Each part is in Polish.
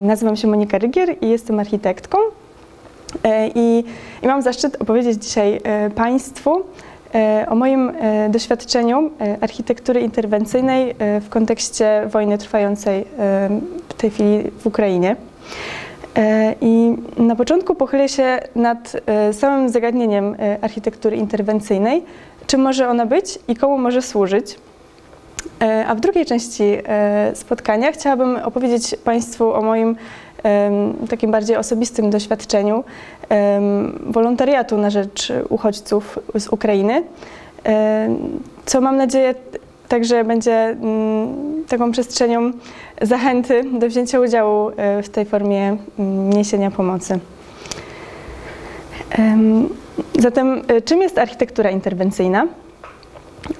Nazywam się Monika Rygier i jestem architektką. E, I, I, mam zaszczyt opowiedzieć dzisiaj e, Państwu e, o moim doświadczeniu architektury interwencyjnej w kontekście wojny trwającej w tej chwili w Ukrainie. I na początku pochylę się nad samym zagadnieniem architektury interwencyjnej, czym może ona być i komu może służyć. E, a w drugiej części e, spotkania chciałabym opowiedzieć Państwu o moim takim bardziej osobistym doświadczeniu wolontariatu na rzecz uchodźców z Ukrainy, co mam nadzieję także będzie mm, taką przestrzenią zachęty do wzięcia udziału e, w tej formie mm, niesienia pomocy. Zatem czym jest architektura interwencyjna?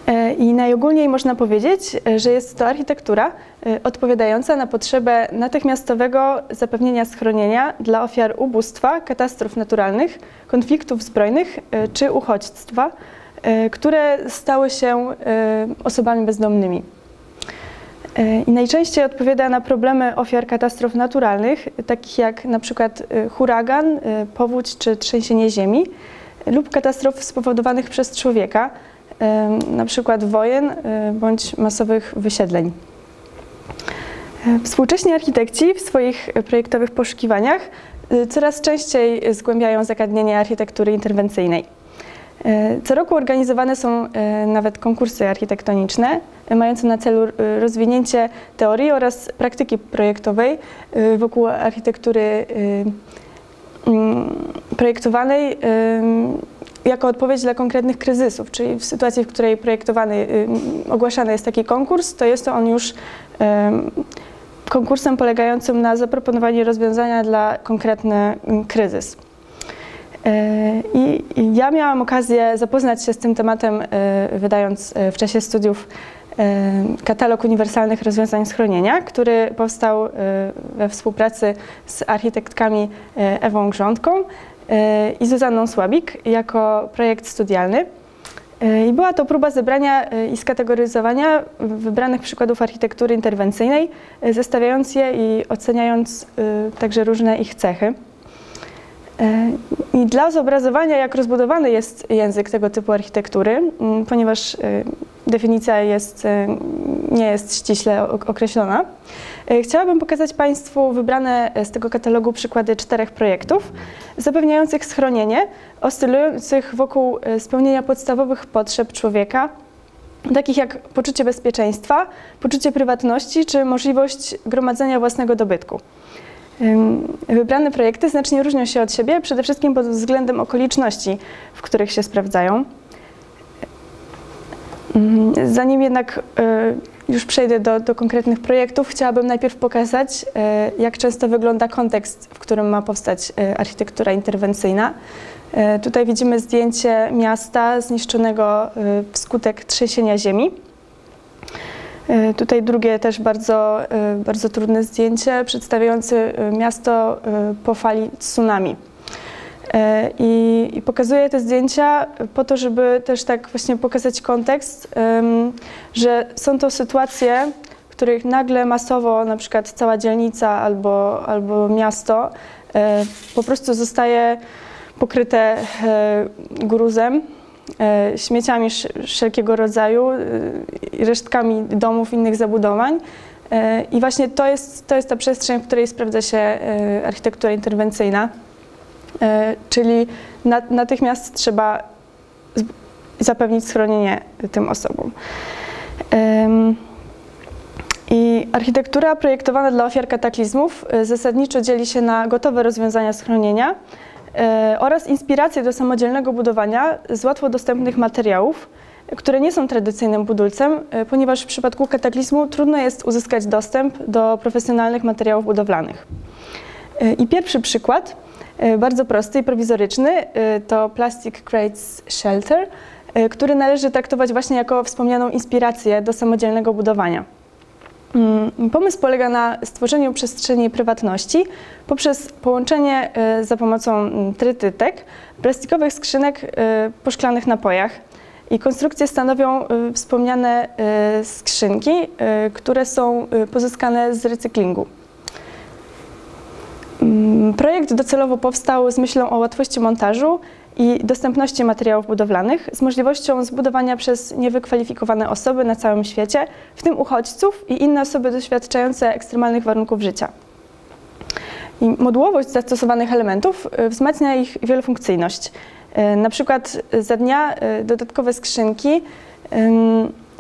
E, I najogólniej można powiedzieć, e, że jest to architektura e, odpowiadająca na potrzebę natychmiastowego zapewnienia schronienia dla ofiar ubóstwa, katastrof naturalnych, konfliktów zbrojnych czy uchodźstwa, które stały się osobami bezdomnymi. I najczęściej odpowiada na problemy ofiar katastrof naturalnych, takich jak na przykład huragan, powódź czy trzęsienie ziemi lub katastrof spowodowanych przez człowieka, na przykład wojen bądź masowych wysiedleń. E, współcześni architekci w swoich projektowych poszukiwaniach e, coraz częściej zgłębiają zagadnienie architektury interwencyjnej. E, co roku organizowane są nawet konkursy architektoniczne, mające na celu rozwinięcie teorii oraz praktyki projektowej wokół architektury projektowanej jako odpowiedź dla konkretnych kryzysów, czyli w sytuacji, w której projektowany, y, ogłaszany jest taki konkurs, to jest to on już konkursem polegającym na zaproponowaniu rozwiązania dla konkretny kryzys. E, I ja miałam okazję zapoznać się z tym tematem, e, wydając e, w czasie studiów katalog uniwersalnych rozwiązań schronienia, który powstał we współpracy z architektkami Ewą Grządką i Zuzanną Słabik jako projekt studialny. E, I była to próba zebrania e, i skategoryzowania wybranych przykładów architektury interwencyjnej, e, zestawiając je i oceniając także różne ich cechy. I dla zobrazowania, jak rozbudowany jest język tego typu architektury, ponieważ definicja jest, nie jest ściśle określona, chciałabym pokazać Państwu wybrane z tego katalogu przykłady czterech projektów zapewniających schronienie, oscylujących wokół spełnienia podstawowych potrzeb człowieka, takich jak poczucie bezpieczeństwa, poczucie prywatności czy możliwość gromadzenia własnego dobytku. Wybrane projekty znacznie różnią się od siebie, przede wszystkim pod względem okoliczności, w których się sprawdzają. Zanim jednak e, już przejdę do, do, konkretnych projektów, chciałabym najpierw pokazać, e, jak często wygląda kontekst, w którym ma powstać e, architektura interwencyjna. Tutaj widzimy zdjęcie miasta zniszczonego wskutek trzęsienia ziemi. E, tutaj drugie też bardzo, e, bardzo trudne zdjęcie przedstawiające miasto e, po fali tsunami. I, I pokazuję te zdjęcia po to, żeby też tak właśnie pokazać kontekst, że są to sytuacje, w których nagle masowo na przykład cała dzielnica albo, albo miasto po prostu zostaje pokryte gruzem E, śmieciami wszelkiego rodzaju, e, resztkami domów, innych zabudowań. E, I właśnie to jest, to jest ta przestrzeń, w której sprawdza się architektura interwencyjna, czyli natychmiast trzeba zapewnić schronienie tym osobom. I architektura projektowana dla ofiar kataklizmów zasadniczo dzieli się na gotowe rozwiązania schronienia, E, oraz inspiracje do samodzielnego budowania z łatwo dostępnych materiałów, które nie są tradycyjnym budulcem, e, ponieważ w przypadku kataklizmu trudno jest uzyskać dostęp do profesjonalnych materiałów budowlanych. E, I pierwszy przykład, bardzo prosty i prowizoryczny, to Plastic Crates Shelter, który należy traktować właśnie jako wspomnianą inspirację do samodzielnego budowania. Mm, pomysł polega na stworzeniu przestrzeni prywatności poprzez połączenie e, za pomocą mm, trytytek plastikowych skrzynek e, po szklanych napojach. I konstrukcje stanowią e, wspomniane skrzynki, które są pozyskane z recyklingu. Projekt docelowo powstał z myślą o łatwości montażu i dostępności materiałów budowlanych z możliwością zbudowania przez niewykwalifikowane osoby na całym świecie, w tym uchodźców i inne osoby doświadczające ekstremalnych warunków życia. I modułowość zastosowanych elementów y, wzmacnia ich wielofunkcyjność. Y, na przykład za dnia y, dodatkowe skrzynki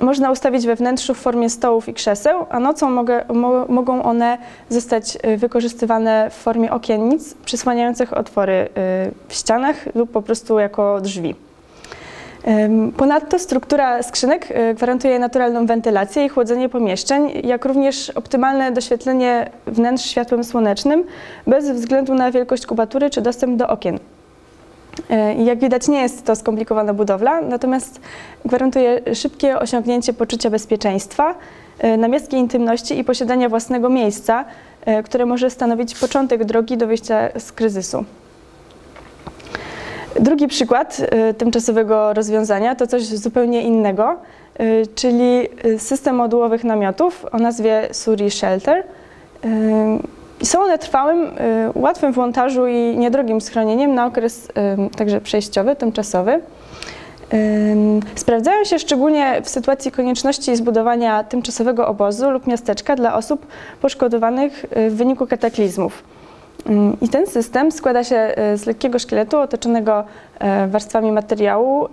można ustawić we wnętrzu w formie stołów i krzeseł, a nocą mogę, mo, mogą one zostać y, wykorzystywane w formie okiennic przysłaniających otwory y, w ścianach lub po prostu jako drzwi. Ponadto struktura skrzynek y, gwarantuje naturalną wentylację i chłodzenie pomieszczeń, jak również optymalne doświetlenie wnętrz światłem słonecznym bez względu na wielkość kubatury czy dostęp do okien. E, jak widać nie jest to skomplikowana budowla, natomiast gwarantuje szybkie osiągnięcie poczucia bezpieczeństwa, e, namiastki intymności i posiadania własnego miejsca, e, które może stanowić początek drogi do wyjścia z kryzysu. Drugi przykład tymczasowego rozwiązania to coś zupełnie innego, czyli system modułowych namiotów o nazwie Suri Shelter. Są one trwałym, y, łatwym w montażu i niedrogim schronieniem na okres także przejściowy, tymczasowy. Sprawdzają się szczególnie w sytuacji konieczności zbudowania tymczasowego obozu lub miasteczka dla osób poszkodowanych y, w wyniku kataklizmów. I ten system składa się y, z lekkiego szkieletu otoczonego e, warstwami materiału,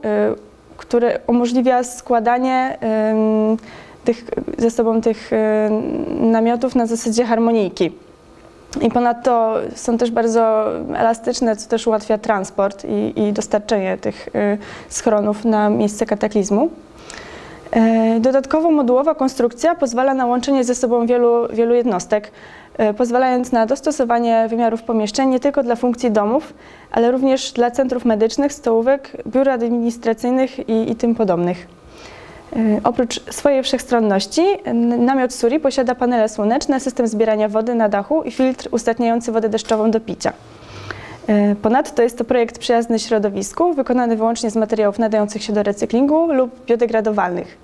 który umożliwia składanie tych, ze sobą tych namiotów na zasadzie harmonijki. I ponadto są też bardzo elastyczne, co też ułatwia transport i, i dostarczenie tych y, schronów na miejsce kataklizmu. E, dodatkowo modułowa konstrukcja pozwala na łączenie ze sobą wielu, wielu jednostek, e, pozwalając na dostosowanie wymiarów pomieszczeń nie tylko dla funkcji domów, ale również dla centrów medycznych, stołówek, biur administracyjnych i, i tym podobnych. E, oprócz swojej wszechstronności, namiot Suri posiada panele słoneczne, system zbierania wody na dachu i filtr ustatniający wodę deszczową do picia. E, ponadto jest to projekt przyjazny środowisku, wykonany wyłącznie z materiałów nadających się do recyklingu lub biodegradowalnych.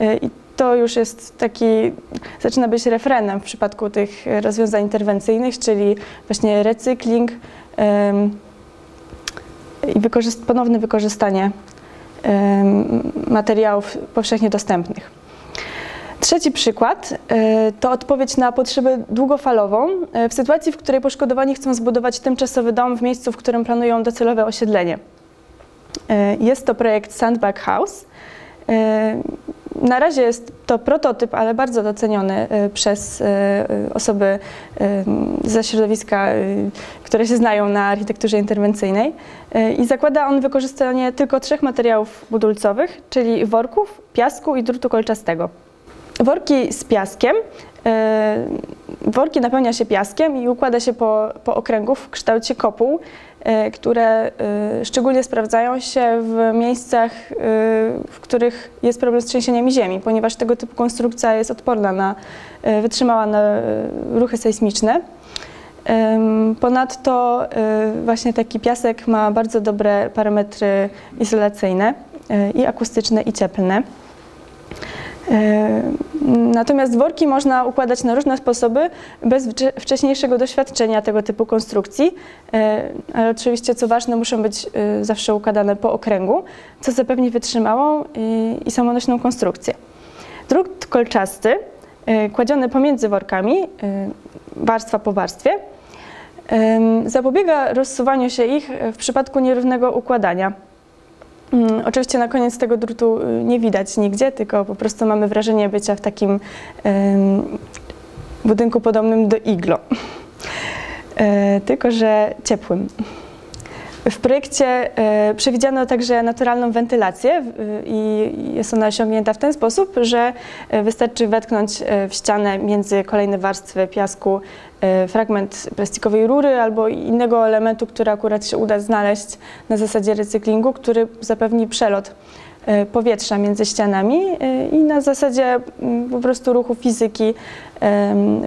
E, I to już jest taki, zaczyna być refrenem w przypadku tych rozwiązań interwencyjnych, czyli właśnie recykling i ponowne wykorzystanie materiałów powszechnie dostępnych. Trzeci przykład e, to odpowiedź na potrzebę długofalową e, w sytuacji, w której poszkodowani chcą zbudować tymczasowy dom w miejscu, w którym planują docelowe osiedlenie. E, jest to projekt Sandbag House. Na razie jest to prototyp, ale bardzo doceniony przez osoby ze środowiska, które się znają na architekturze interwencyjnej. I zakłada on wykorzystanie tylko trzech materiałów budulcowych, czyli worków, piasku i drutu kolczastego. Worki z piaskiem. Worki napełnia się piaskiem i układa się po, po okręgu w kształcie kopuł. E, które e, szczególnie sprawdzają się w miejscach, e, w których jest problem z trzęsieniami ziemi, ponieważ tego typu konstrukcja jest odporna na, wytrzymała na ruchy sejsmiczne. Ponadto właśnie taki piasek ma bardzo dobre parametry izolacyjne i akustyczne i cieplne. Natomiast worki można układać na różne sposoby bez wcześniejszego doświadczenia tego typu konstrukcji, ale oczywiście co ważne muszą być e, zawsze układane po okręgu, co zapewni wytrzymałą i samonośną konstrukcję. Drut kolczasty kładziony pomiędzy workami, warstwa po warstwie, zapobiega rozsuwaniu się ich w przypadku nierównego układania. Mm, oczywiście na koniec tego drutu y, nie widać nigdzie, tylko po prostu mamy wrażenie bycia w takim budynku podobnym do iglo, e, tylko że ciepłym. W projekcie e, przewidziano także naturalną wentylację i jest ona osiągnięta w ten sposób, że e, wystarczy wetknąć w ścianę między kolejne warstwy piasku fragment plastikowej rury albo innego elementu, który akurat się uda znaleźć na zasadzie recyklingu, który zapewni przelot powietrza między ścianami i na zasadzie po prostu ruchu fizyki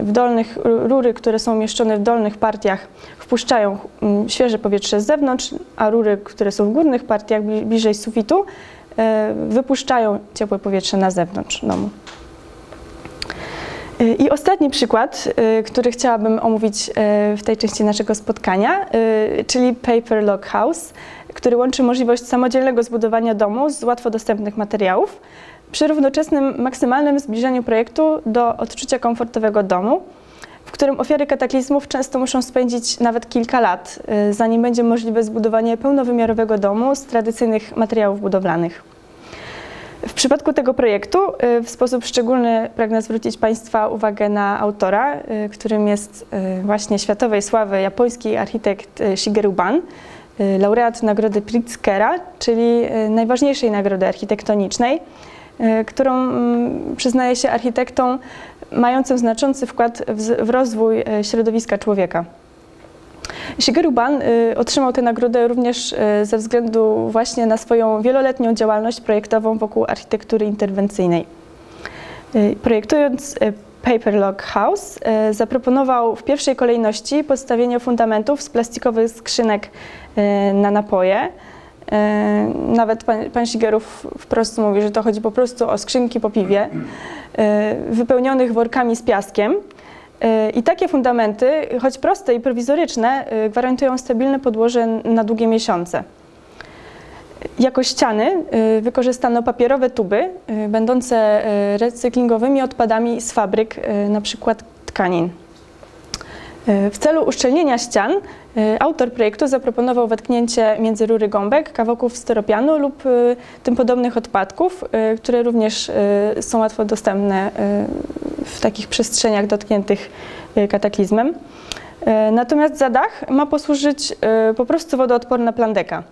w dolnych rury, które są umieszczone w dolnych partiach wpuszczają mm, świeże powietrze z zewnątrz, a rury, które są w górnych partiach bliżej sufitu, e, wypuszczają ciepłe powietrze na zewnątrz domu. I ostatni przykład, który chciałabym omówić w tej części naszego spotkania, czyli Paper Log House, który łączy możliwość samodzielnego zbudowania domu z łatwo dostępnych materiałów przy równoczesnym maksymalnym zbliżeniu projektu do odczucia komfortowego domu, w którym ofiary kataklizmów często muszą spędzić nawet kilka lat, y, zanim będzie możliwe zbudowanie pełnowymiarowego domu z tradycyjnych materiałów budowlanych. W przypadku tego projektu y, w sposób szczególny pragnę zwrócić Państwa uwagę na autora, y, którym jest właśnie światowej sławy japoński architekt Shigeru Ban, laureat nagrody Pritzkera, czyli najważniejszej nagrody architektonicznej, którą mm, przyznaje się architektom mającym znaczący wkład w, rozwój środowiska człowieka. Shigeru Ban y, otrzymał tę nagrodę również y, ze względu właśnie na swoją wieloletnią działalność projektową wokół architektury interwencyjnej. Y, projektując Paper Log House zaproponował w pierwszej kolejności postawienie fundamentów z plastikowych skrzynek na napoje, E, nawet pan, pan Shigerów wprost mówi, że to chodzi po prostu o skrzynki po piwie, e, wypełnionych workami z piaskiem. E, I takie fundamenty, choć proste i prowizoryczne, gwarantują stabilne podłoże na długie miesiące. Jako ściany wykorzystano papierowe tuby, będące recyklingowymi odpadami z fabryk, np. tkanin. W celu uszczelnienia ścian y, autor projektu zaproponował wetknięcie między rury gąbek kawałków styropianu lub y, tym podobnych odpadków, y, które również są łatwo dostępne w takich przestrzeniach dotkniętych kataklizmem. Natomiast za dach ma posłużyć po prostu wodoodporna plandeka.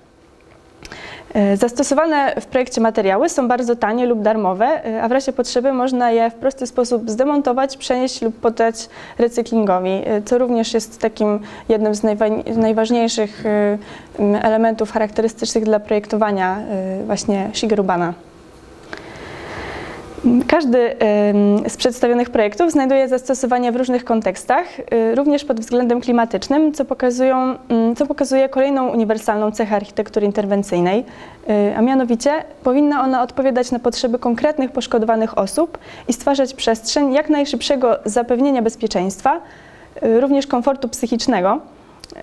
E, zastosowane w projekcie materiały są bardzo tanie lub darmowe, e, a w razie potrzeby można je w prosty sposób zdemontować, przenieść lub poddać recyklingowi, e, co również jest takim jednym z najważniejszych elementów charakterystycznych dla projektowania właśnie Shigeru Bana. Każdy z przedstawionych projektów znajduje zastosowanie w różnych kontekstach, y, również pod względem klimatycznym, co, pokazują, mm, co pokazuje kolejną uniwersalną cechę architektury interwencyjnej, y, a mianowicie powinna ona odpowiadać na potrzeby konkretnych poszkodowanych osób i stwarzać przestrzeń jak najszybszego zapewnienia bezpieczeństwa, y, również komfortu psychicznego,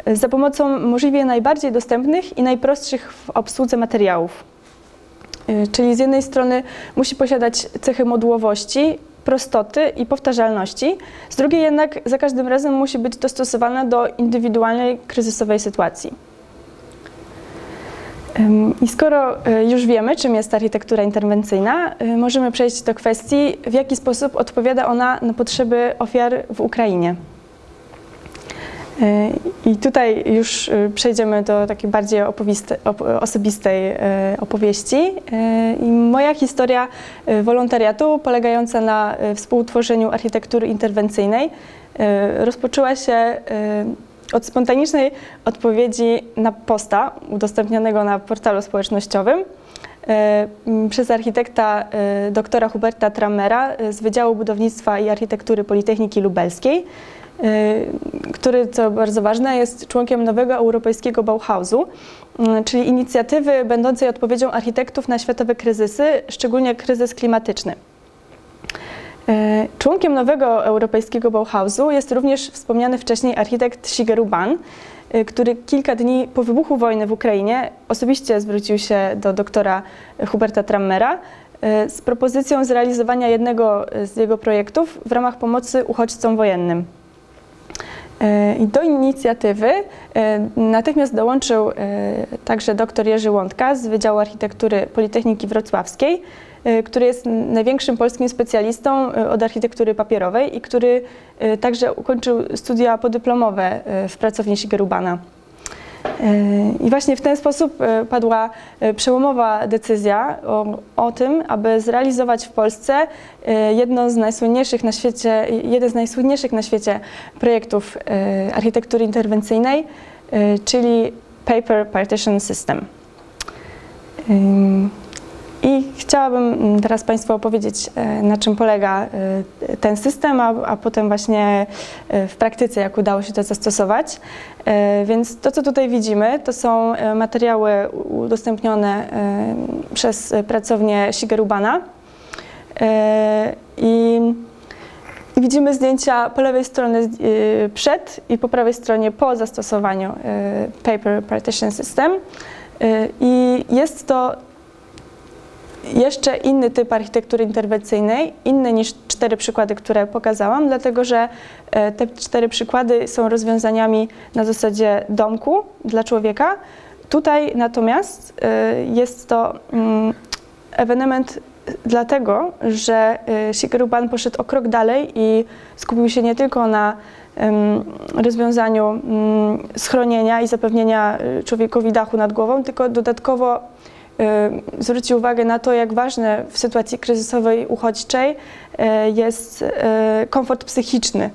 za pomocą możliwie najbardziej dostępnych i najprostszych w obsłudze materiałów. Y, czyli z jednej strony musi posiadać cechy modułowości, prostoty i powtarzalności, z drugiej jednak za każdym razem musi być dostosowana do indywidualnej kryzysowej sytuacji. I skoro y, już wiemy, czym jest architektura interwencyjna, y, możemy przejść do kwestii, w jaki sposób odpowiada ona na potrzeby ofiar w Ukrainie. E, I tutaj już e, przejdziemy do takiej bardziej osobistej e, opowieści. I moja historia wolontariatu polegająca na współtworzeniu architektury interwencyjnej rozpoczęła się od spontanicznej odpowiedzi na posta udostępnionego na portalu społecznościowym przez architekta doktora Huberta Trammera z Wydziału Budownictwa i Architektury Politechniki Lubelskiej. Y, który, co bardzo ważne, jest członkiem nowego europejskiego Bauhausu, y, czyli inicjatywy będącej odpowiedzią architektów na światowe kryzysy, szczególnie kryzys klimatyczny. Y, członkiem nowego europejskiego Bauhausu jest również wspomniany wcześniej architekt Shigeru Ban, który kilka dni po wybuchu wojny w Ukrainie osobiście zwrócił się do doktora Huberta Trammera z propozycją zrealizowania jednego z jego projektów w ramach pomocy uchodźcom wojennym. E, I do inicjatywy e, natychmiast dołączył e, także dr Jerzy Łądka z Wydziału Architektury Politechniki Wrocławskiej, który jest największym polskim specjalistą od architektury papierowej i który także ukończył studia podyplomowe w pracowni Shigerubana. I właśnie w ten sposób e, padła e, przełomowa decyzja o, o, tym, aby zrealizować w Polsce e, jedno z najsłynniejszych na świecie, jeden z najsłynniejszych na świecie projektów architektury interwencyjnej, czyli Paper Partition System. Chciałabym mm, teraz Państwu opowiedzieć, e, na czym polega e, ten system, a, a potem właśnie e, w praktyce, jak udało się to zastosować. Więc to, co tutaj widzimy, to są materiały udostępnione przez pracownię Shigerubana. I Widzimy zdjęcia po lewej stronie przed i po prawej stronie po zastosowaniu Paper Partition System. I jest to jeszcze inny typ architektury interwencyjnej, inny niż cztery przykłady, które pokazałam, dlatego że te cztery przykłady są rozwiązaniami na zasadzie domku dla człowieka. Tutaj natomiast jest to mm, ewenement dlatego, że y, Shigeru Ban poszedł o krok dalej i skupił się nie tylko na rozwiązaniu mm, schronienia i zapewnienia człowiekowi dachu nad głową, tylko dodatkowo y, zwrócił uwagę na to, jak ważne w sytuacji kryzysowej uchodźczej jest komfort psychiczny.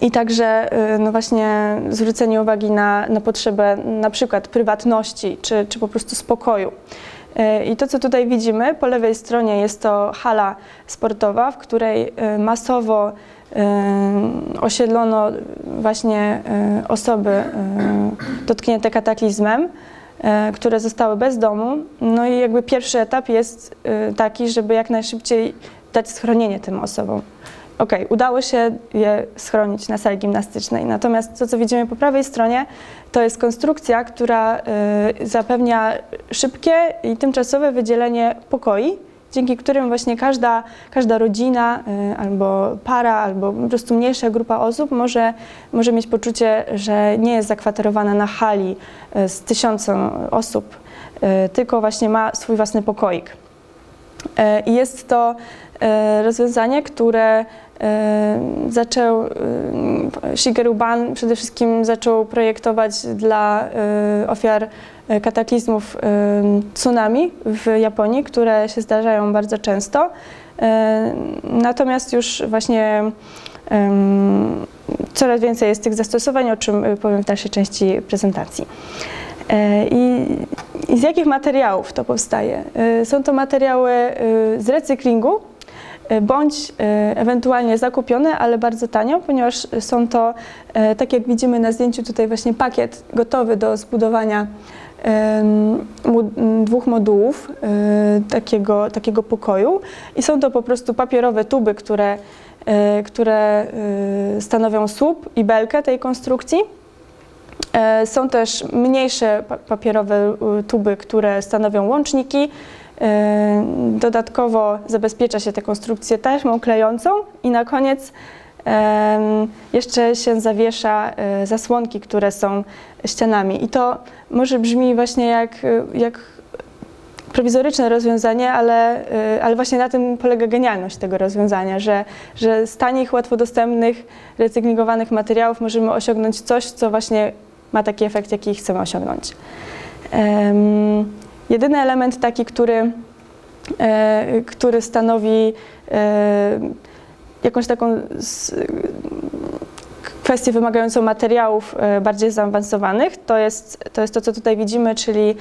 I także no właśnie zwrócenie uwagi na, na potrzebę na przykład prywatności czy, czy po prostu spokoju. I to, co tutaj widzimy, po lewej stronie jest to hala sportowa, w której masowo osiedlono właśnie osoby dotknięte kataklizmem, które zostały bez domu. No i jakby pierwszy etap jest taki, żeby jak najszybciej dać schronienie tym osobom. Ok, udało się je schronić na sali gimnastycznej. Natomiast to, co widzimy po prawej stronie, to jest konstrukcja, która y, zapewnia szybkie i tymczasowe wydzielenie pokoi, dzięki którym właśnie każda, każda rodzina y, albo para, albo po prostu mniejsza grupa osób może, może mieć poczucie, że nie jest zakwaterowana na hali y, z tysiącem osób, y, tylko właśnie ma swój własny pokoik. I jest to rozwiązanie, które zaczął, Shigeru Ban przede wszystkim zaczął projektować dla ofiar kataklizmów tsunami w Japonii, które się zdarzają bardzo często. Natomiast już właśnie coraz więcej jest tych zastosowań, o czym powiem w dalszej części prezentacji. I, I, z jakich materiałów to powstaje? Są to materiały z recyklingu, E, bądź e, ewentualnie zakupione, ale bardzo tanio, ponieważ są to, e, tak jak widzimy na zdjęciu tutaj właśnie pakiet gotowy do zbudowania dwóch modułów takiego, takiego pokoju. I są to po prostu papierowe tuby, które, które stanowią słup i belkę tej konstrukcji. Są też mniejsze papierowe tuby, które stanowią łączniki, E, dodatkowo zabezpiecza się tę konstrukcję taśmą klejącą. I na koniec jeszcze się zawiesza e, zasłonki, które są ścianami. I to może brzmi właśnie jak, jak prowizoryczne rozwiązanie, ale, e, ale właśnie na tym polega genialność tego rozwiązania, że, że z tanich, łatwo dostępnych, recyklingowanych materiałów możemy osiągnąć coś, co właśnie ma taki efekt, jaki chcemy osiągnąć. Jedyny element taki, który, e, który stanowi e, jakąś taką kwestię wymagającą materiałów e, bardziej zaawansowanych, to jest, to jest to, co tutaj widzimy, czyli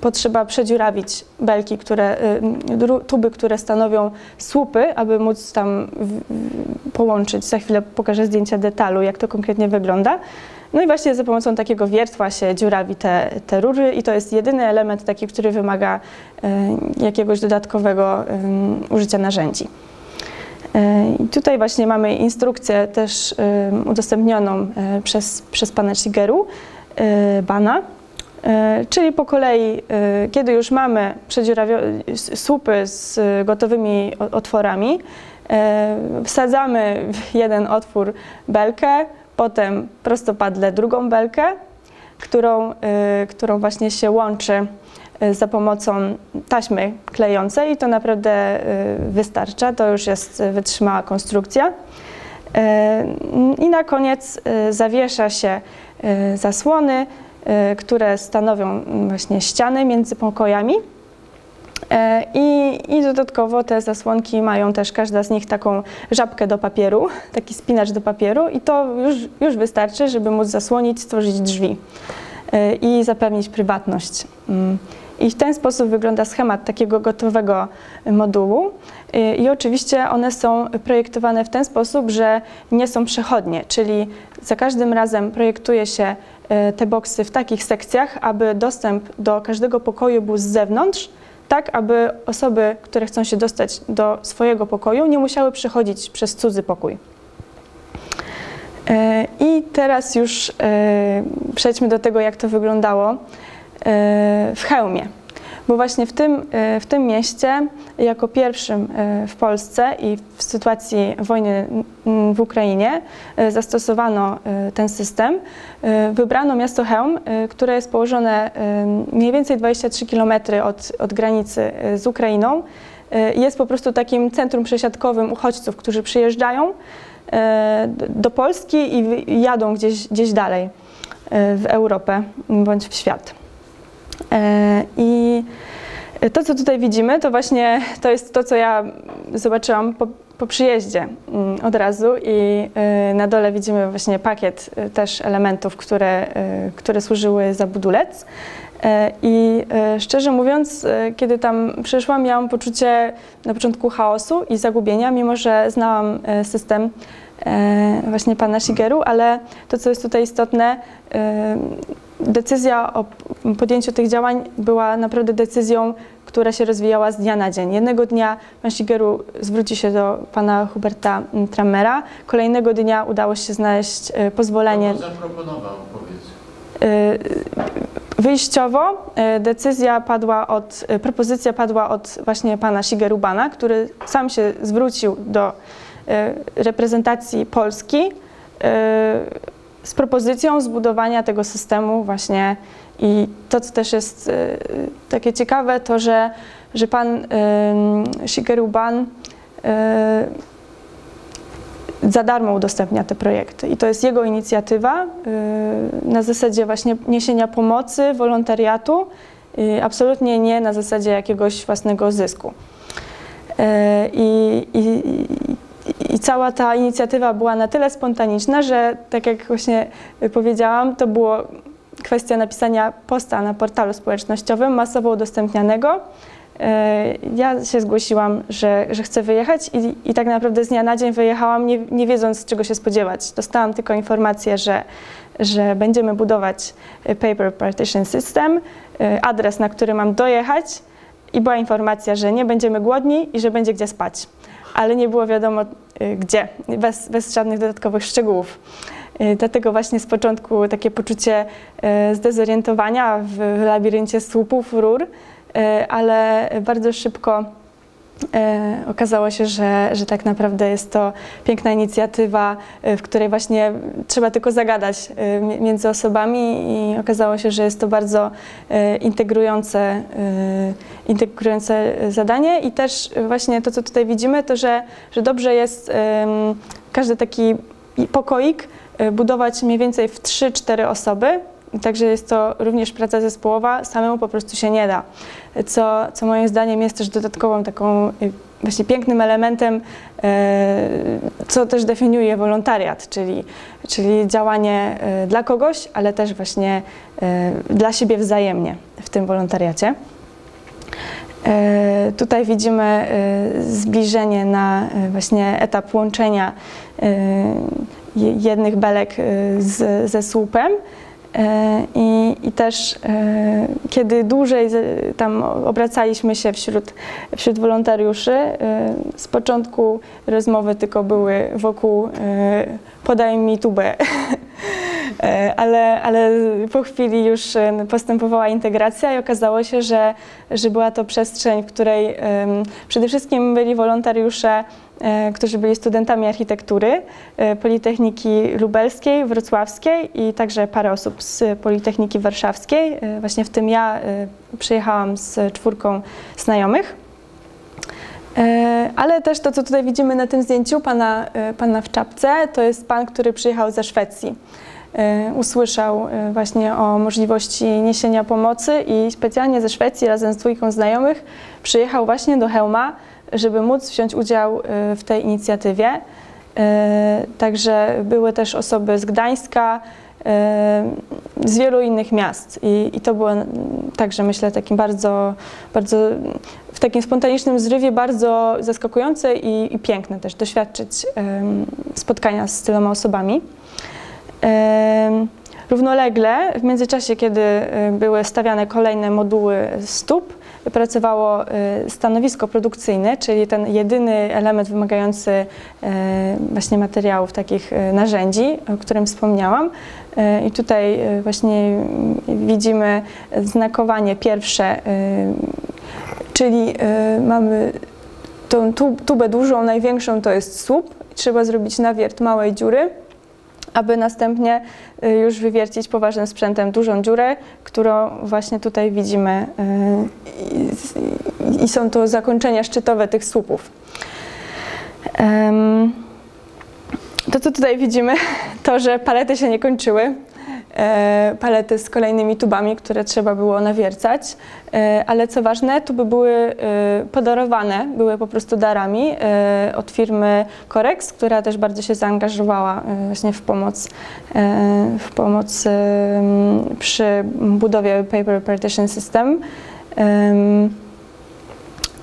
potrzeba przedziurawić belki, które, tuby, które stanowią słupy, aby móc tam połączyć. Za chwilę pokażę zdjęcia detalu, jak to konkretnie wygląda. No i właśnie za pomocą takiego wiertła się dziurawi te, te rury i to jest jedyny element taki, który wymaga e, jakiegoś dodatkowego użycia narzędzi. E, I tutaj właśnie mamy instrukcję też udostępnioną e, przez, przez pana Shigeru, Bana, czyli po kolei, kiedy już mamy słupy z gotowymi otworami, wsadzamy w jeden otwór belkę, potem prostopadle drugą belkę, którą, którą właśnie się łączy za pomocą taśmy klejącej i to naprawdę y, wystarcza, to już jest wytrzymała konstrukcja. I na koniec zawiesza się zasłony, które stanowią właśnie ściany między pokojami. I, I, dodatkowo te zasłonki mają też każda z nich taką żabkę do papieru, taki spinacz do papieru i to już, już wystarczy, żeby móc zasłonić, stworzyć drzwi i zapewnić prywatność. I w ten sposób wygląda schemat takiego gotowego modułu. E, I oczywiście one są projektowane w ten sposób, że nie są przechodnie, czyli za każdym razem projektuje się te boksy w takich sekcjach, aby dostęp do każdego pokoju był z zewnątrz, tak aby osoby, które chcą się dostać do swojego pokoju, nie musiały przechodzić przez cudzy pokój. E, I teraz już przejdźmy do tego, jak to wyglądało w Chełmie. Bo właśnie w tym, w tym mieście, jako pierwszym w Polsce i w sytuacji wojny w Ukrainie, zastosowano ten system. Wybrano miasto Chełm, które jest położone mniej więcej 23 km od, od granicy z Ukrainą. Jest po prostu takim centrum przesiadkowym uchodźców, którzy przyjeżdżają E, do Polski i jadą gdzieś, gdzieś dalej e, w Europę bądź w świat. E, I to, co tutaj widzimy, to właśnie to jest to, co ja zobaczyłam po, po przyjeździe mm, od razu i na dole widzimy właśnie pakiet też elementów, które, które służyły za budulec. I szczerze mówiąc, kiedy tam przyszłam, miałam poczucie na początku chaosu i zagubienia, mimo że znałam system E, właśnie pana Shigeru, ale to, co jest tutaj istotne, e, decyzja o podjęciu tych działań była naprawdę decyzją, która się rozwijała z dnia na dzień. Jednego dnia pan Shigeru zwróci się do pana Huberta Trammera, kolejnego dnia udało się znaleźć e, pozwolenie. Zaproponował, powiedz. Wyjściowo decyzja padła od, propozycja padła od właśnie pana Shigeru Bana, który sam się zwrócił do E, reprezentacji Polski e, z propozycją zbudowania tego systemu właśnie i to, co też jest e, takie ciekawe, to, że, że pan Shigeru Ban za darmo udostępnia te projekty. I to jest jego inicjatywa na zasadzie właśnie niesienia pomocy, wolontariatu, absolutnie nie na zasadzie jakiegoś własnego zysku. I, i cała ta inicjatywa była na tyle spontaniczna, że tak jak właśnie powiedziałam, to było kwestia napisania posta na portalu społecznościowym, masowo udostępnianego. E, ja się zgłosiłam, że, że chcę wyjechać i, i tak naprawdę z dnia na dzień wyjechałam, nie, nie wiedząc czego się spodziewać. Dostałam tylko informację, że, że będziemy budować Paper Partition System, e, adres, na który mam dojechać i była informacja, że nie będziemy głodni i że będzie gdzie spać ale nie było wiadomo gdzie, bez, bez żadnych dodatkowych szczegółów. Y, dlatego właśnie z początku takie poczucie y, zdezorientowania w labiryncie słupów, rur, ale bardzo szybko okazało się, że, że tak naprawdę jest to piękna inicjatywa, w której właśnie trzeba tylko zagadać między osobami i okazało się, że jest to bardzo integrujące integrujące zadanie i też właśnie to, co tutaj widzimy, to, że, że dobrze jest każdy taki pokoik e, budować mniej więcej w 3-4 osoby, Także jest to również praca zespołowa, samemu po prostu się nie da. Co, co moim zdaniem jest też dodatkową taką e, właśnie pięknym elementem, e, co też definiuje wolontariat, czyli, czyli działanie dla kogoś, ale też właśnie dla siebie wzajemnie w tym wolontariacie. Tutaj widzimy zbliżenie na właśnie etap łączenia jednych belek z, ze słupem. I, I, też kiedy dłużej tam obracaliśmy się wśród, wśród wolontariuszy, z początku rozmowy tylko były wokół podaj mi tubę. E, ale, ale po chwili już e, postępowała integracja i okazało się, że, że była to przestrzeń, w której przede wszystkim byli wolontariusze, e, którzy byli studentami architektury Politechniki Lubelskiej, Wrocławskiej i także parę osób z Politechniki Warszawskiej. Właśnie w tym ja przyjechałam z czwórką znajomych. Ale też to, co tutaj widzimy na tym zdjęciu pana, pana w czapce, to jest pan, który przyjechał ze Szwecji. E, usłyszał e, właśnie o możliwości niesienia pomocy i specjalnie ze Szwecji razem z dwójką znajomych przyjechał właśnie do Hełma, żeby móc wziąć udział e, w tej inicjatywie. Także były też osoby z Gdańska, z wielu innych miast i, i to było także myślę takim bardzo, bardzo w takim spontanicznym zrywie bardzo zaskakujące i, i piękne też doświadczyć spotkania z tyloma osobami. Równolegle, w międzyczasie, kiedy y, były stawiane kolejne moduły stóp, pracowało stanowisko produkcyjne, czyli ten jedyny element wymagający właśnie materiałów, takich narzędzi, o którym wspomniałam. I tutaj właśnie widzimy znakowanie pierwsze, czyli mamy tą tubę dużą, największą to jest słup. Trzeba zrobić nawiert małej dziury, aby następnie y, już wywiercić poważnym sprzętem dużą dziurę, którą właśnie tutaj widzimy y, i są to zakończenia szczytowe tych słupów. To, co tutaj widzimy, to, że palety się nie kończyły. E, palety z kolejnymi tubami, które trzeba było nawiercać, e, ale co ważne, tuby były e, podarowane, były po prostu darami od firmy Corex, która też bardzo się zaangażowała właśnie w pomoc, w pomoc przy budowie Paper Partition System.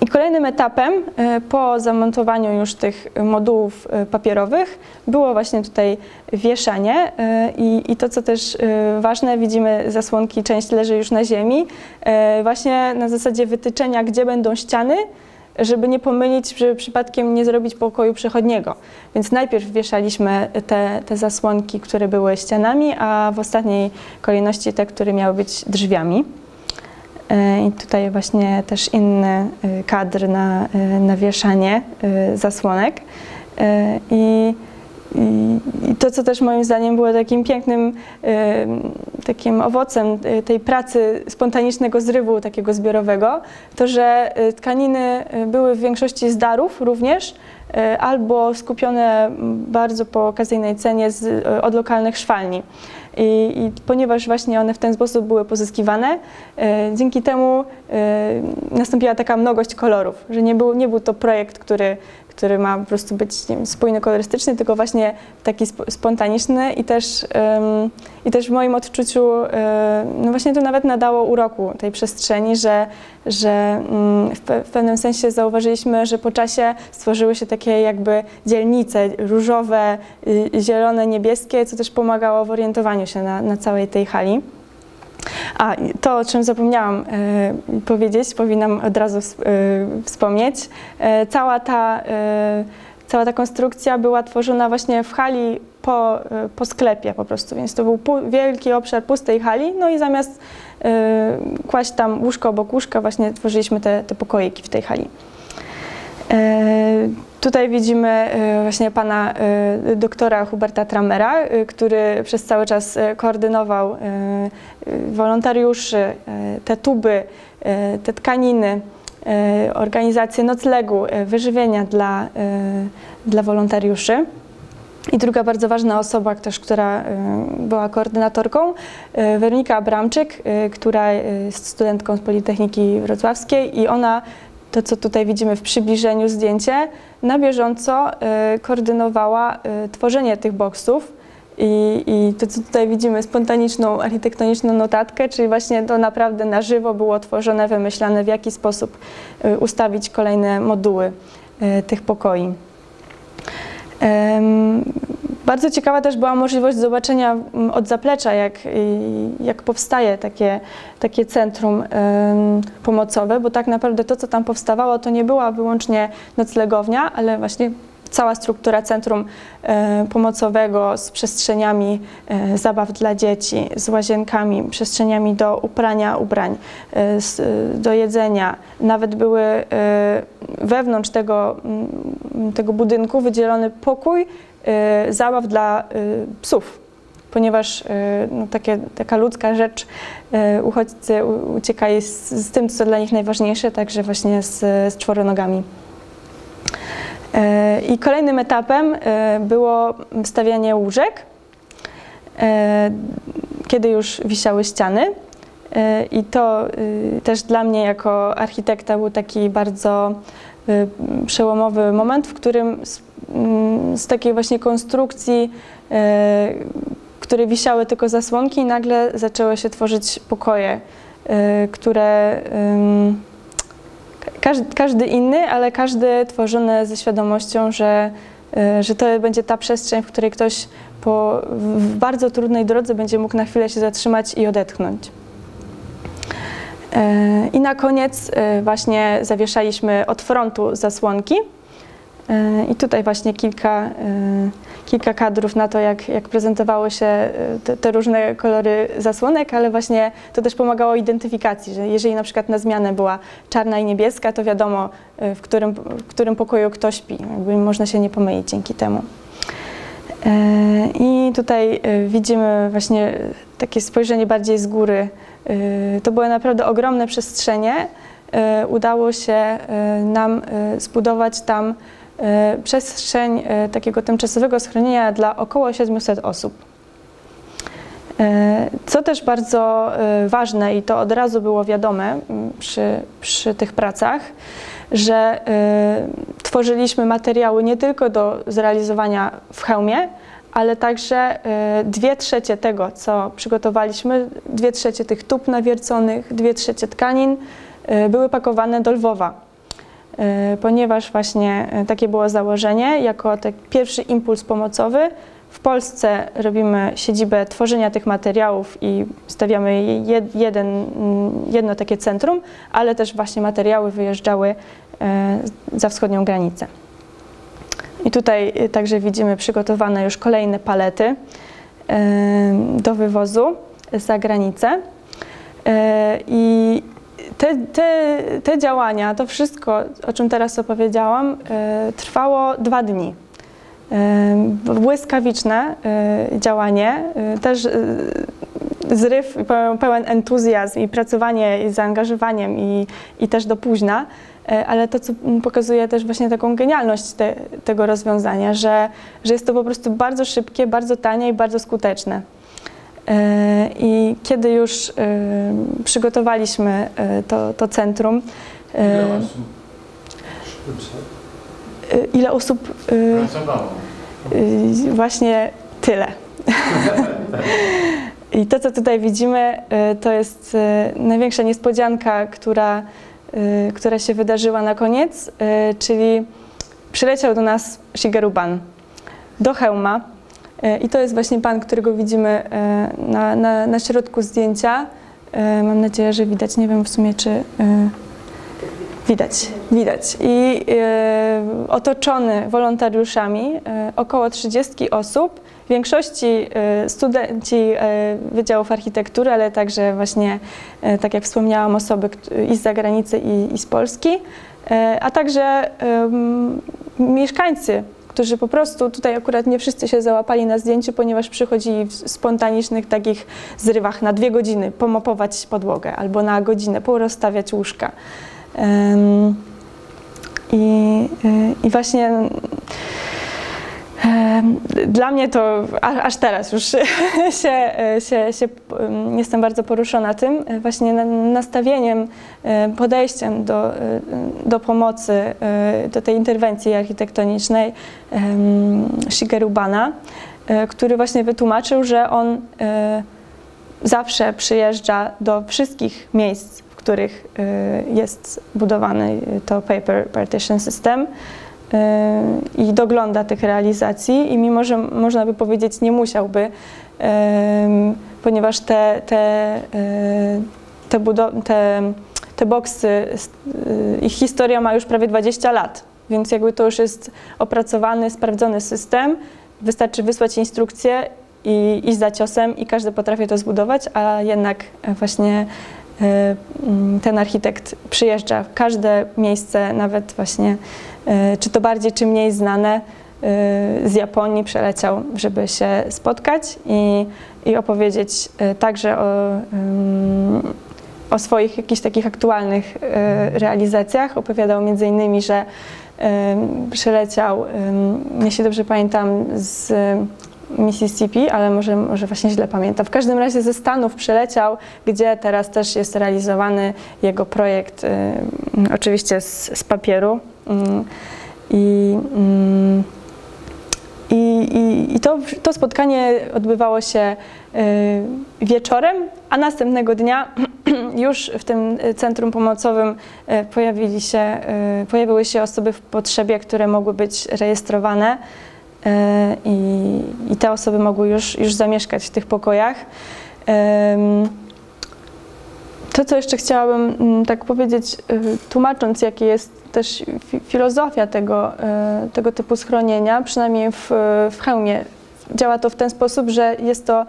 I kolejnym etapem e, po zamontowaniu już tych modułów e, papierowych było właśnie tutaj wieszanie e, i, i to, co też ważne, widzimy zasłonki, część leży już na ziemi, właśnie na zasadzie wytyczenia, gdzie będą ściany, żeby nie pomylić, żeby przypadkiem nie zrobić pokoju przechodniego. Więc najpierw wieszaliśmy te, te zasłonki, które były ścianami, a w ostatniej kolejności te, które miały być drzwiami. E, I tutaj właśnie też inny e, kadr na, e, na wieszanie zasłonek. I, i, to, co też moim zdaniem było takim pięknym takim owocem tej pracy spontanicznego zrywu takiego zbiorowego, to że tkaniny były w większości z darów również, albo skupione bardzo po okazyjnej cenie z, od lokalnych szwalni. I, I, ponieważ właśnie one w ten sposób były pozyskiwane, e, dzięki temu e, nastąpiła taka mnogość kolorów, że nie był, nie był to projekt, który który ma po prostu być wiem, spójny kolorystyczny, tylko właśnie taki sp spontaniczny i też, um, i też w moim odczuciu no właśnie to nawet nadało uroku tej przestrzeni, że, że um, w, pe w, pewnym sensie zauważyliśmy, że po czasie stworzyły się takie jakby dzielnice różowe, zielone, niebieskie, co też pomagało w orientowaniu się na, na całej tej hali. A to, o czym zapomniałam y, powiedzieć, powinnam od razu y, wspomnieć. Y, cała, ta, cała ta konstrukcja była tworzona właśnie w hali po, po sklepie po prostu, więc to był wielki obszar pustej hali, no i zamiast kłaść tam łóżko obok łóżka, właśnie tworzyliśmy te, te pokoiki w tej hali. Tutaj widzimy e, właśnie pana e, doktora Huberta Tramera, e, który przez cały czas koordynował wolontariuszy, te tuby, te tkaniny, organizację noclegu, wyżywienia dla, dla wolontariuszy. I druga bardzo ważna osoba też, która była koordynatorką, Weronika Abramczyk, która jest studentką z Politechniki Wrocławskiej i ona to, co tutaj widzimy w przybliżeniu zdjęcie, na bieżąco y, koordynowała y, tworzenie tych boksów. I, I, to, co tutaj widzimy, spontaniczną, architektoniczną notatkę, czyli właśnie to naprawdę na żywo było tworzone, wymyślane, w jaki sposób y, ustawić kolejne moduły tych pokoi. Bardzo ciekawa też była możliwość zobaczenia mm, od zaplecza, jak, jak powstaje takie, takie centrum pomocowe, bo tak naprawdę to, co tam powstawało, to nie była wyłącznie noclegownia, ale właśnie cała struktura centrum e, pomocowego z przestrzeniami e, zabaw dla dzieci, z łazienkami, przestrzeniami do uprania ubrań, do jedzenia. Nawet były wewnątrz tego, tego budynku wydzielony pokój zabaw dla psów ponieważ no, takie, taka ludzka rzecz, uchodźcy uciekali z, z, tym, co dla nich najważniejsze, także właśnie z, z czworonogami. I kolejnym etapem było stawianie łóżek, kiedy już wisiały ściany. I to też dla mnie jako architekta był taki bardzo przełomowy moment, w którym z, mm, z takiej właśnie konstrukcji, które wisiały tylko zasłonki, nagle zaczęły się tworzyć pokoje, które każdy, inny, ale każdy tworzony ze świadomością, że, y, że to będzie ta przestrzeń, w której ktoś po w bardzo trudnej drodze będzie mógł na chwilę się zatrzymać i odetchnąć. E, I na koniec e, właśnie zawieszaliśmy od frontu zasłonki. E, I tutaj właśnie kilka, kilka kadrów na to, jak, jak prezentowały się te, te, różne kolory zasłonek, ale właśnie to też pomagało identyfikacji, że jeżeli na przykład na zmianę była czarna i niebieska, to wiadomo, w którym, w którym pokoju kto śpi. Jakby można się nie pomylić dzięki temu. I tutaj widzimy właśnie takie spojrzenie bardziej z góry to były naprawdę ogromne przestrzenie. Y, udało się y, nam zbudować tam przestrzeń takiego tymczasowego schronienia dla około 700 osób. Co też bardzo ważne i to od razu było wiadome mm, przy, przy tych pracach, że tworzyliśmy materiały nie tylko do zrealizowania w hełmie, ale także y, dwie trzecie tego, co przygotowaliśmy, dwie trzecie tych tub nawierconych, dwie trzecie tkanin y, były pakowane do Lwowa, y, ponieważ właśnie takie było założenie, jako taki pierwszy impuls pomocowy. W Polsce robimy siedzibę tworzenia tych materiałów i stawiamy jeden, jedno takie centrum, ale też właśnie materiały wyjeżdżały za wschodnią granicę. I tutaj y, także widzimy przygotowane już kolejne palety y, do wywozu za granicę. Y, I te, te, te działania, to wszystko, o czym teraz opowiedziałam, trwało dwa dni. Błyskawiczne działanie, też zryw pełen entuzjazm i pracowanie z zaangażowaniem i, i też do późna. E, ale to, co pokazuje też właśnie taką genialność te, tego rozwiązania, że, że jest to po prostu bardzo szybkie, bardzo tanie i bardzo skuteczne. E, I kiedy już e, przygotowaliśmy to, to centrum, ile osób? Ile osób pracowało? Właśnie tyle. I to, co tutaj widzimy, to jest największa niespodzianka, która która się wydarzyła na koniec, y, czyli przyleciał do nas Shigeru Ban do hełma y, i to jest właśnie pan, którego widzimy na, na, na środku zdjęcia. Mam nadzieję, że widać, nie wiem w sumie czy widać, widać. I otoczony wolontariuszami około 30 osób, większości e, studenci e, wydziałów architektury, ale także właśnie, e, tak jak wspomniałam, osoby i z zagranicy, i, i z Polski, a także um, mieszkańcy, którzy po prostu, tutaj akurat nie wszyscy się załapali na zdjęciu, ponieważ przychodzili w spontanicznych takich zrywach na dwie godziny pomopować podłogę albo na godzinę porozstawiać łóżka. Um, i, I właśnie dla mnie to aż teraz już się, się, się jestem bardzo poruszona tym właśnie nastawieniem, podejściem do, do pomocy, do tej interwencji architektonicznej Shigeru Bana, który właśnie wytłumaczył, że on zawsze przyjeżdża do wszystkich miejsc, w których jest budowany to Paper Partition System i dogląda tych realizacji i mimo, że można by powiedzieć nie musiałby, ponieważ te, te, e, te, te, te boksy, e, ich historia ma już prawie 20 lat, więc jakby to już jest opracowany, sprawdzony system, wystarczy wysłać instrukcję i iść za ciosem i każdy potrafi to zbudować, a jednak właśnie e, ten architekt przyjeżdża w każde miejsce, nawet właśnie E, czy to bardziej, czy mniej znane e, z Japonii przeleciał, żeby się spotkać i, i opowiedzieć e, także o, o swoich jakichś takich aktualnych realizacjach. Opowiadał między innymi, że przyleciał, jeśli dobrze pamiętam, z Mississippi, ale może, może właśnie źle pamiętam. W każdym razie ze Stanów przyleciał, gdzie teraz też jest realizowany jego projekt, oczywiście z, z papieru, Mm, I, mm, i to, to spotkanie odbywało się y, wieczorem, a następnego dnia już w tym centrum pomocowym y, pojawili się, y, pojawiły się osoby w potrzebie, które mogły być rejestrowane i, i te osoby mogły już, już zamieszkać w tych pokojach. To, co jeszcze chciałabym mm, tak powiedzieć, y, tłumacząc, jaka jest też fi- filozofia tego, y, tego typu schronienia, przynajmniej w, w Chełmie, działa to w ten sposób, że jest to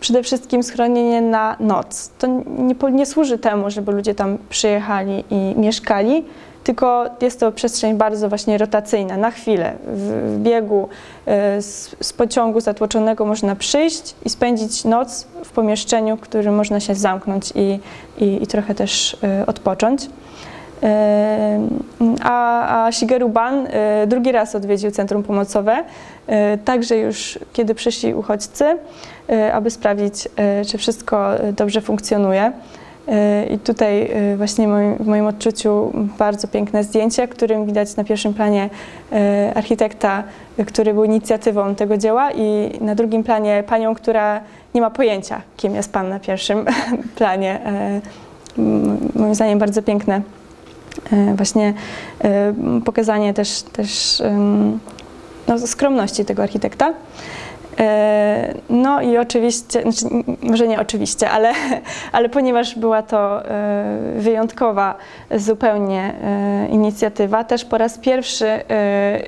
przede wszystkim schronienie na noc. To nie, nie służy temu, żeby ludzie tam przyjechali i mieszkali, tylko jest to przestrzeń bardzo właśnie rotacyjna, na chwilę. W, w biegu y, z, z pociągu zatłoczonego można przyjść i spędzić noc w pomieszczeniu, w którym można się zamknąć i, i, i trochę też y, odpocząć. Y, A, a Shigeru Ban drugi raz odwiedził Centrum Pomocowe, także już kiedy przyszli uchodźcy, aby sprawdzić, czy wszystko dobrze funkcjonuje. I tutaj y, właśnie w moim odczuciu bardzo piękne zdjęcie, którym widać na pierwszym planie y, architekta, który był inicjatywą tego dzieła i na drugim planie panią, która nie ma pojęcia, kim jest pan na pierwszym planie. Y, Moim zdaniem bardzo piękne właśnie pokazanie też, też no, skromności tego architekta. E, No i oczywiście, znaczy, może nie oczywiście, ale, ale ponieważ była to e, wyjątkowa zupełnie e, inicjatywa, też po raz pierwszy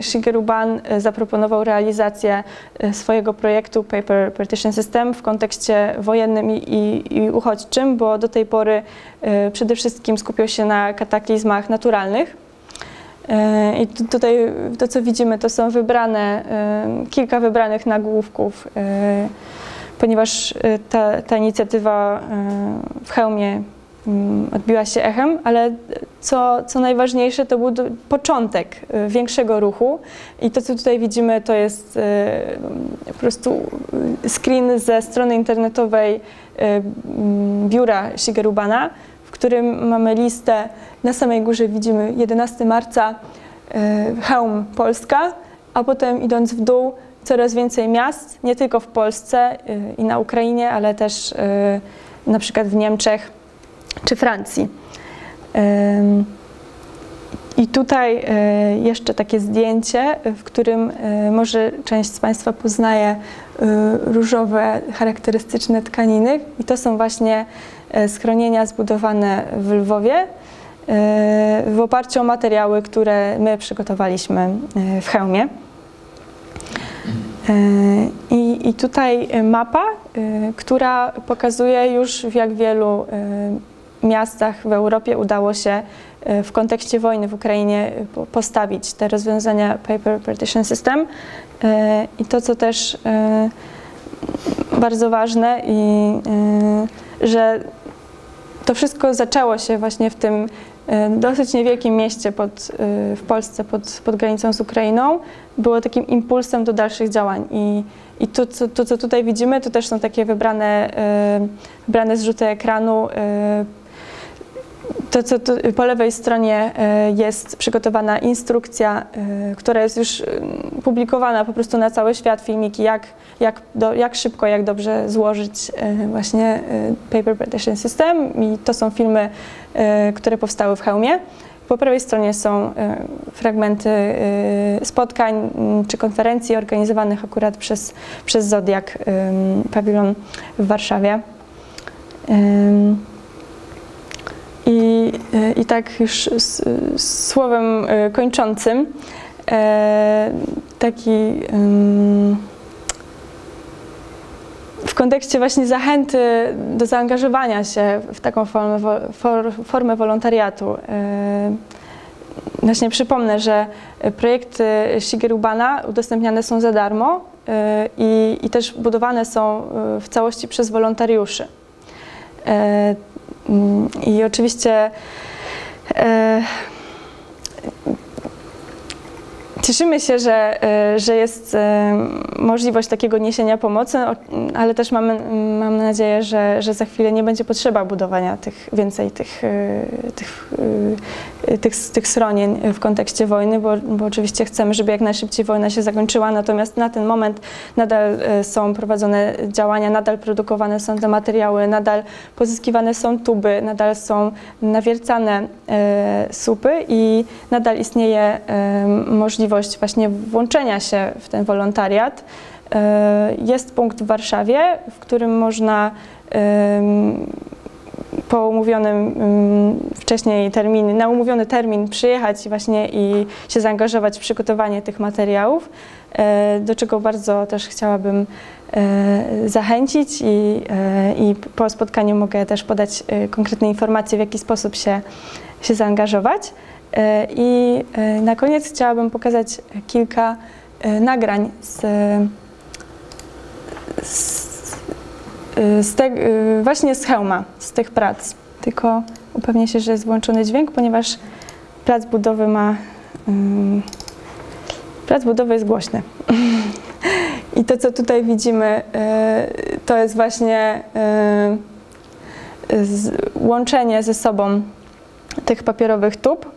Shigeru Ban zaproponował realizację swojego projektu Paper Partition System w kontekście wojennym i, i, i uchodźczym, bo do tej pory przede wszystkim skupiał się na kataklizmach naturalnych. E, I tu- tutaj to, co widzimy, to są wybrane, e, kilka wybranych nagłówków, e, ponieważ ta, ta inicjatywa w Chełmie mm, odbiła się echem, ale co, co najważniejsze, to był początek większego ruchu. I to, co tutaj widzimy, to jest po prostu screen ze strony internetowej biura Shigeru Bana, w którym mamy listę, na samej górze widzimy 11 marca, e, Chełm Polska, a potem idąc w dół coraz więcej miast, nie tylko w Polsce e, i na Ukrainie, ale też e, na przykład w Niemczech czy Francji. I tutaj e, jeszcze takie zdjęcie, w którym e, może część z Państwa poznaje e, różowe, charakterystyczne tkaniny. I to są właśnie schronienia zbudowane w Lwowie w oparciu o materiały, które my przygotowaliśmy w Chełmie. E, I, I tutaj mapa, która pokazuje już w jak wielu miastach w Europie udało się e, w kontekście wojny w Ukrainie e, po- postawić te rozwiązania Paper Partition System. E, I to, co też bardzo ważne, i że to wszystko zaczęło się właśnie w tym dosyć niewielkim mieście pod, w Polsce pod, pod granicą z Ukrainą. Było takim impulsem do dalszych działań. I, i to, co, to, co tutaj widzimy, to też są takie wybrane, wybrane zrzuty ekranu. To, co tu, po lewej stronie e, jest przygotowana instrukcja, e, która jest już e, publikowana po prostu na cały świat, filmiki, jak, jak, do, jak szybko, jak dobrze złożyć właśnie Paper Partition System i to są filmy, które powstały w Chełmie. Po prawej stronie są fragmenty spotkań czy konferencji organizowanych akurat przez, przez Zodiak Pawilon w Warszawie. I, e, I tak już s, słowem e, kończącym, e, taki w kontekście właśnie zachęty do zaangażowania się w taką formę, for, formę wolontariatu. Właśnie przypomnę, że projekty Shigeru Bana udostępniane są za darmo i, i też budowane są w całości przez wolontariuszy. Mm, I oczywiście e, cieszymy się, że, e, że jest e, możliwość takiego niesienia pomocy, ale też mamy, mamy nadzieję, że, że za chwilę nie będzie potrzeba budowania tych, więcej tych, e, tych, tych, tych schronień w kontekście wojny, bo, bo oczywiście chcemy, żeby jak najszybciej wojna się zakończyła, natomiast na ten moment nadal są prowadzone działania, nadal produkowane są te materiały, nadal pozyskiwane są tuby, nadal są nawiercane słupy i nadal istnieje e, możliwość właśnie włączenia się w ten wolontariat. E, Jest punkt w Warszawie, w którym można po umówionym wcześniej terminie, na umówiony termin przyjechać właśnie i się zaangażować w przygotowanie tych materiałów, e, do czego bardzo też chciałabym e, zachęcić i, i po spotkaniu mogę też podać konkretne informacje, w jaki sposób się, się zaangażować. E, I e, na koniec chciałabym pokazać kilka e, nagrań z, z, z te, właśnie z hełma, z tych prac. Tylko upewnię się, że jest włączony dźwięk, ponieważ plac budowy ma. ym, Plac budowy jest głośny. I to, co tutaj widzimy, to jest właśnie łączenie ze sobą tych papierowych tub,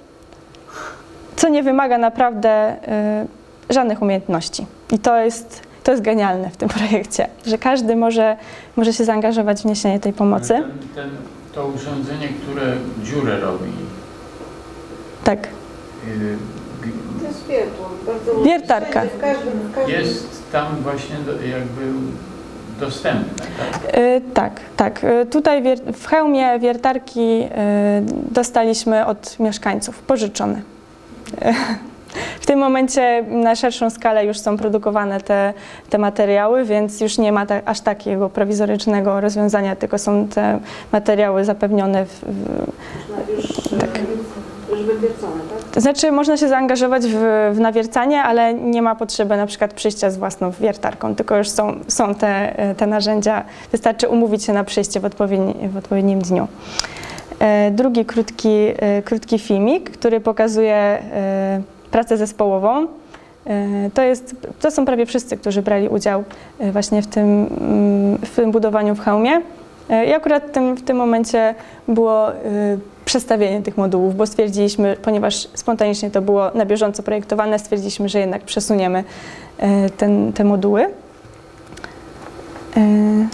co nie wymaga naprawdę e, żadnych umiejętności. I to jest, to jest genialne w tym projekcie, że każdy może, może się zaangażować w niesienie tej pomocy. Ten, ten, to urządzenie, które dziurę robi, Tak. y, To jest wiertło, bardzo Wiertarka. W każdym, w każdym jest tam właśnie do, jakby dostępne, tak? Y, Tak, tak. Y, Tutaj wier- w hełmie wiertarki y, dostaliśmy od mieszkańców, pożyczone. W tym momencie na szerszą skalę już są produkowane te, te materiały, więc już nie ma ta, aż takiego prowizorycznego rozwiązania, tylko są te materiały zapewnione w, w, już, Tak. e, już wywiercone, tak? To znaczy, można się zaangażować w, w nawiercanie, ale nie ma potrzeby na przykład przyjścia z własną wiertarką, tylko już są, są te, te narzędzia. Wystarczy umówić się na przyjście w, odpowiedni, w odpowiednim dniu. E, Drugi krótki, e, krótki filmik, który pokazuje e, pracę zespołową. To, jest, to są prawie wszyscy, którzy brali udział właśnie w tym, mm, w tym budowaniu w hełmie. I akurat w tym, w tym momencie było przestawienie tych modułów, bo stwierdziliśmy, ponieważ spontanicznie to było na bieżąco projektowane, stwierdziliśmy, że jednak przesuniemy ten, te moduły. E,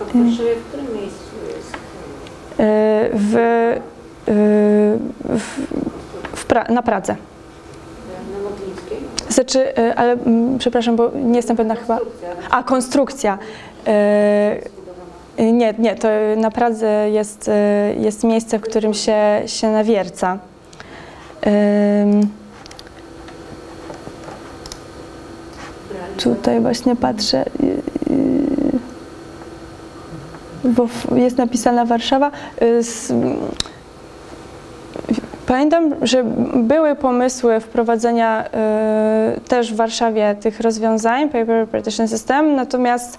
A w Warszawie w którym miejscu jest? e, W, e, w, w pra, na Pradze. Na Modlińskiej? Znaczy, e, ale mm, przepraszam, bo nie jestem pewna chyba. Konstrukcja A, konstrukcja. E. Nie, nie, to na Pradze jest, jest miejsce, w którym się, się nawierca. Tutaj właśnie patrzę, bo jest napisana Warszawa. Y, Pamiętam, że były pomysły wprowadzenia y, też w Warszawie tych rozwiązań Paper Partition System, natomiast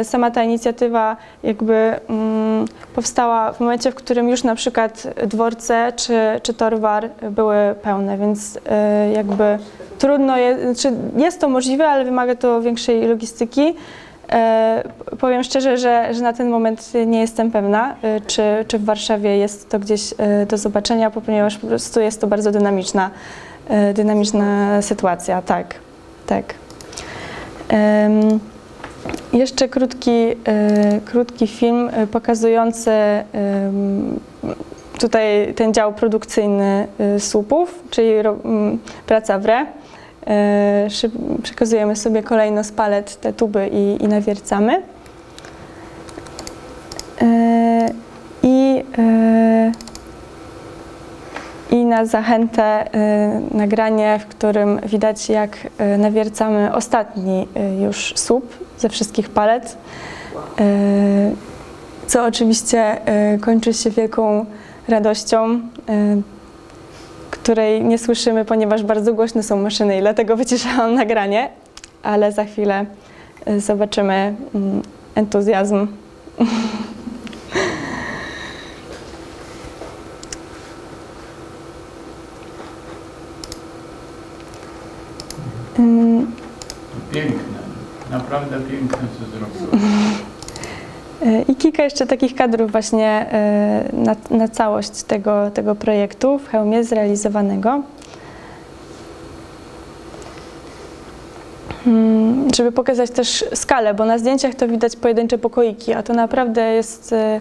y, sama ta inicjatywa jakby mm, powstała w momencie, w którym już na przykład dworce czy, czy Torwar były pełne, więc jakby trudno jest, czy jest to możliwe, ale wymaga to większej logistyki. E, powiem szczerze, że, że na ten moment nie jestem pewna, e, czy, czy w Warszawie jest to gdzieś e, do zobaczenia, ponieważ po prostu jest to bardzo dynamiczna, dynamiczna sytuacja. Tak, tak. Jeszcze krótki, krótki film pokazujący tutaj ten dział produkcyjny słupów, czyli praca w re. E, przekazujemy sobie kolejno z palet te tuby i, i nawiercamy. E, I, e, I na zachętę nagranie, w którym widać jak nawiercamy ostatni już słup ze wszystkich palet, co oczywiście kończy się wielką radością, której nie słyszymy, ponieważ bardzo głośne są maszyny i dlatego wyciszałam nagranie, ale za chwilę e, zobaczymy mm, entuzjazm. Piękne, naprawdę piękne, co zrobiło. I kilka jeszcze takich kadrów właśnie e, na, na całość tego, tego projektu w hełmie zrealizowanego. Mm, Żeby pokazać też skalę, bo na zdjęciach to widać pojedyncze pokoiki, a to naprawdę jest, e,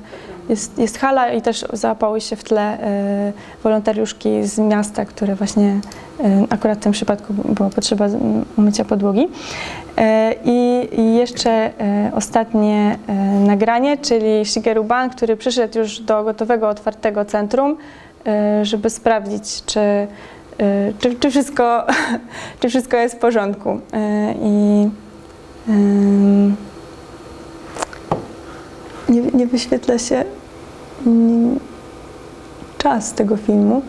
jest, jest hala i też załapały się w tle e, wolontariuszki z miasta, które właśnie akurat w tym przypadku była potrzeba umycia podłogi. E, I, jeszcze e, ostatnie e, nagranie, czyli Shigeru Ban, który przyszedł już do gotowego, otwartego centrum, żeby sprawdzić, czy, czy, czy, wszystko, czy wszystko jest w porządku. I nie, nie wyświetla się mm, czas tego filmu.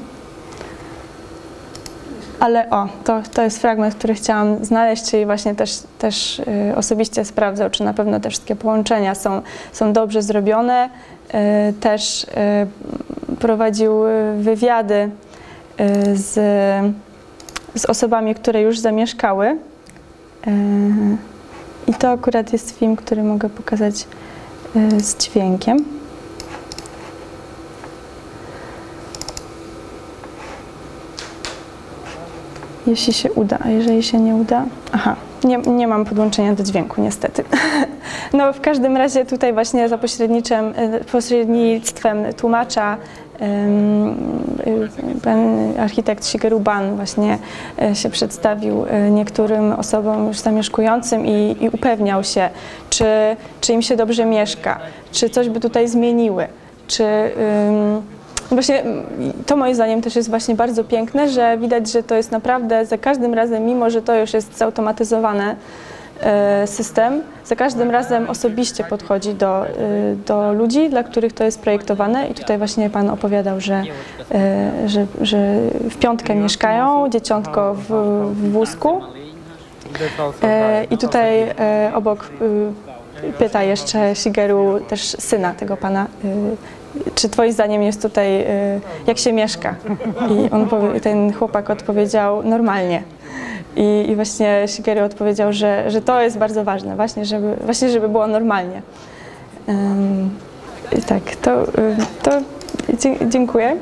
Ale o, to, to jest fragment, który chciałam znaleźć, czyli właśnie też, też y, osobiście sprawdzał, czy na pewno te wszystkie połączenia są, są dobrze zrobione. Y, też y, prowadził wywiady z, z osobami, które już zamieszkały. I to akurat jest film, który mogę pokazać z dźwiękiem. Jeśli się uda, a jeżeli się nie uda. Aha, nie, nie mam podłączenia do dźwięku, niestety. No, w każdym razie tutaj właśnie za pośredniczym, y, pośrednictwem tłumacza y, pan architekt Shigeru Ban właśnie y, się przedstawił niektórym osobom już zamieszkującym i, i upewniał się, czy, czy im się dobrze mieszka, czy coś by tutaj zmieniły, czy ym, Właśnie mm, to moim zdaniem też jest właśnie bardzo piękne, że widać, że to jest naprawdę za każdym razem, mimo że to już jest zautomatyzowane system, za każdym razem osobiście podchodzi do, e, do ludzi, dla których to jest projektowane. I tutaj właśnie Pan opowiadał, że, e, że, że w piątkę mieszkają, dzieciątko w, w wózku. E, I tutaj obok pyta jeszcze Shigeru, też syna tego pana, czy twoim zdaniem jest tutaj, y, jak się mieszka? I on ten chłopak odpowiedział normalnie. I, I właśnie Shigeru odpowiedział, że, że to jest bardzo ważne, właśnie żeby, właśnie żeby było normalnie. I tak, to, y, to dziękuję.